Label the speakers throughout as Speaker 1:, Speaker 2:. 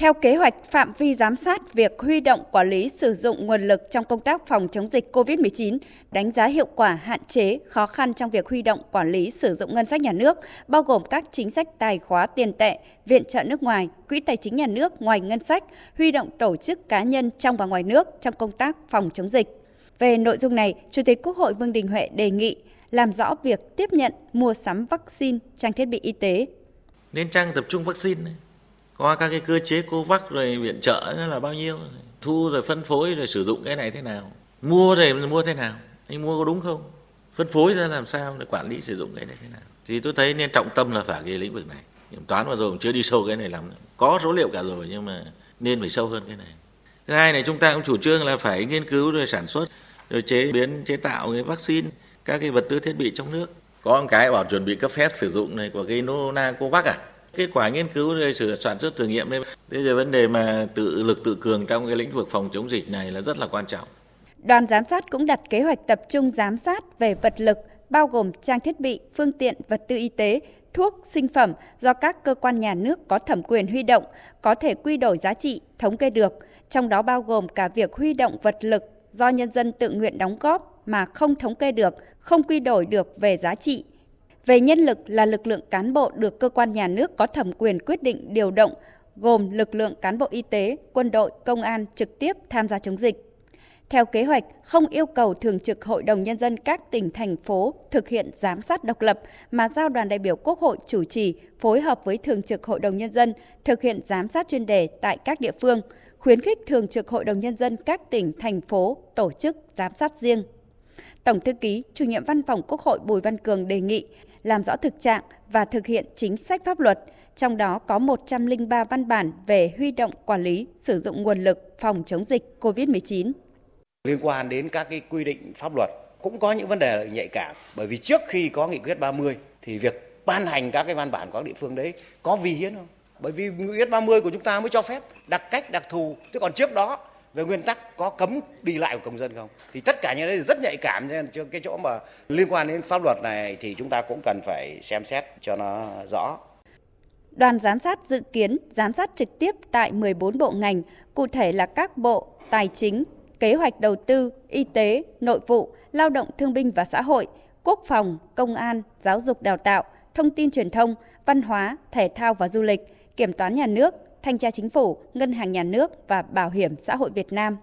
Speaker 1: Theo kế hoạch, phạm vi giám sát việc huy động quản lý sử dụng nguồn lực trong công tác phòng chống dịch COVID-19, đánh giá hiệu quả hạn chế, khó khăn trong việc huy động quản lý sử dụng ngân sách nhà nước, bao gồm các chính sách tài khóa tiền tệ, viện trợ nước ngoài, quỹ tài chính nhà nước ngoài ngân sách, huy động tổ chức cá nhân trong và ngoài nước trong công tác phòng chống dịch. Về nội dung này, Chủ tịch Quốc hội Vương Đình Huệ đề nghị làm rõ việc tiếp nhận, mua sắm vaccine, trang thiết bị y tế.
Speaker 2: Nên trang tập trung vaccine qua các cái cơ chế covax rồi viện trợ là bao nhiêu? Thu rồi phân phối rồi sử dụng cái này thế nào? Mua rồi mua thế nào? Anh mua có đúng không? Phân phối ra làm sao để quản lý sử dụng cái này thế nào? Thì tôi thấy nên trọng tâm là phải cái lĩnh vực này. Kiểm toán mà rồi chưa đi sâu cái này lắm. Có số liệu cả rồi nhưng mà nên phải sâu hơn cái này. Thứ hai này, chúng ta cũng chủ trương là phải nghiên cứu rồi sản xuất, rồi chế biến, chế tạo cái vaccine, các cái vật tư thiết bị trong nước. Có một cái bảo chuẩn bị cấp phép sử dụng này của cái Nona Covax à? Kết quả nghiên cứu, rồi sự sản xuất thử nghiệm. Đấy thế giờ vấn đề mà tự lực tự cường trong cái lĩnh vực phòng chống dịch này là rất là quan trọng.
Speaker 1: Đoàn giám sát cũng đặt kế hoạch tập trung giám sát về vật lực, bao gồm trang thiết bị, phương tiện, vật tư y tế, thuốc, sinh phẩm do các cơ quan nhà nước có thẩm quyền huy động, có thể quy đổi giá trị, thống kê được. Trong đó bao gồm cả việc huy động vật lực do nhân dân tự nguyện đóng góp mà không thống kê được, không quy đổi được về giá trị về nhân lực là lực lượng cán bộ được cơ quan nhà nước có thẩm quyền quyết định điều động, gồm lực lượng cán bộ y tế, quân đội, công an trực tiếp tham gia chống dịch. Theo kế hoạch, không yêu cầu Thường trực Hội đồng Nhân dân các tỉnh, thành phố thực hiện giám sát độc lập, mà giao đoàn đại biểu Quốc hội chủ trì phối hợp với Thường trực Hội đồng Nhân dân thực hiện giám sát chuyên đề tại các địa phương, khuyến khích Thường trực Hội đồng Nhân dân các tỉnh, thành phố tổ chức giám sát riêng. Tổng thư ký, chủ nhiệm văn phòng Quốc hội Bùi Văn Cường đề nghị làm rõ thực trạng và thực hiện chính sách pháp luật, trong đó có 103 văn bản về huy động quản lý sử dụng nguồn lực phòng chống dịch COVID-19.
Speaker 3: Liên quan đến các cái quy định pháp luật cũng có những vấn đề nhạy cảm bởi vì trước khi có nghị quyết 30 thì việc ban hành các cái văn bản của các địa phương đấy có vi hiến không? Bởi vì nghị quyết 30 của chúng ta mới cho phép đặc cách đặc thù, chứ còn trước đó về nguyên tắc có cấm đi lại của công dân không? Thì tất cả những đấy rất nhạy cảm nên cho cái chỗ mà liên quan đến pháp luật này thì chúng ta cũng cần phải xem xét cho nó rõ.
Speaker 1: Đoàn giám sát dự kiến giám sát trực tiếp tại 14 bộ ngành, cụ thể là các bộ Tài chính, Kế hoạch đầu tư, Y tế, Nội vụ, Lao động thương binh và xã hội, Quốc phòng, Công an, Giáo dục đào tạo, Thông tin truyền thông, Văn hóa, Thể thao và Du lịch, Kiểm toán nhà nước, Thanh tra Chính phủ, Ngân hàng Nhà nước và Bảo hiểm xã hội Việt Nam.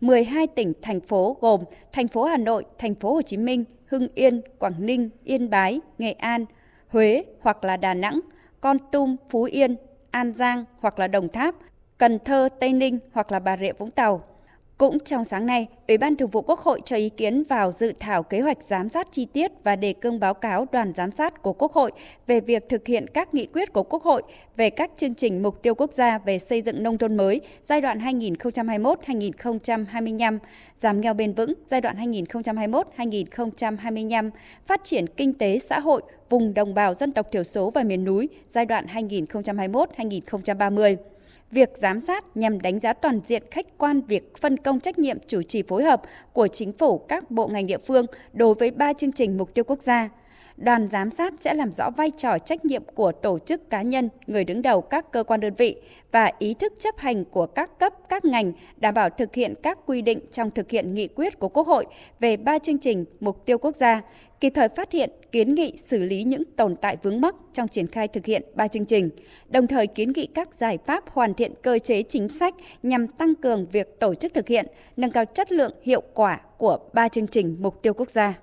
Speaker 1: 12 tỉnh thành phố gồm thành phố Hà Nội, thành phố Hồ Chí Minh, Hưng Yên, Quảng Ninh, Yên Bái, Nghệ An, Huế hoặc là Đà Nẵng, Con Tum, Phú Yên, An Giang hoặc là Đồng Tháp, Cần Thơ, Tây Ninh hoặc là Bà Rịa Vũng Tàu. Cũng trong sáng nay, Ủy ban Thường vụ Quốc hội cho ý kiến vào dự thảo kế hoạch giám sát chi tiết và đề cương báo cáo đoàn giám sát của Quốc hội về việc thực hiện các nghị quyết của Quốc hội về các chương trình mục tiêu quốc gia về xây dựng nông thôn mới giai đoạn 2021-2025, giảm nghèo bền vững giai đoạn 2021-2025, phát triển kinh tế xã hội vùng đồng bào dân tộc thiểu số và miền núi giai đoạn 2021-2030. Việc giám sát nhằm đánh giá toàn diện khách quan việc phân công trách nhiệm, chủ trì phối hợp của chính phủ các bộ ngành địa phương đối với ba chương trình mục tiêu quốc gia. Đoàn giám sát sẽ làm rõ vai trò trách nhiệm của tổ chức cá nhân, người đứng đầu các cơ quan đơn vị và ý thức chấp hành của các cấp, các ngành đảm bảo thực hiện các quy định trong thực hiện nghị quyết của Quốc hội về ba chương trình mục tiêu quốc gia, kịp thời phát hiện, kiến nghị xử lý những tồn tại vướng mắc trong triển khai thực hiện ba chương trình, đồng thời kiến nghị các giải pháp hoàn thiện cơ chế chính sách nhằm tăng cường việc tổ chức thực hiện, nâng cao chất lượng hiệu quả của ba chương trình mục tiêu quốc gia.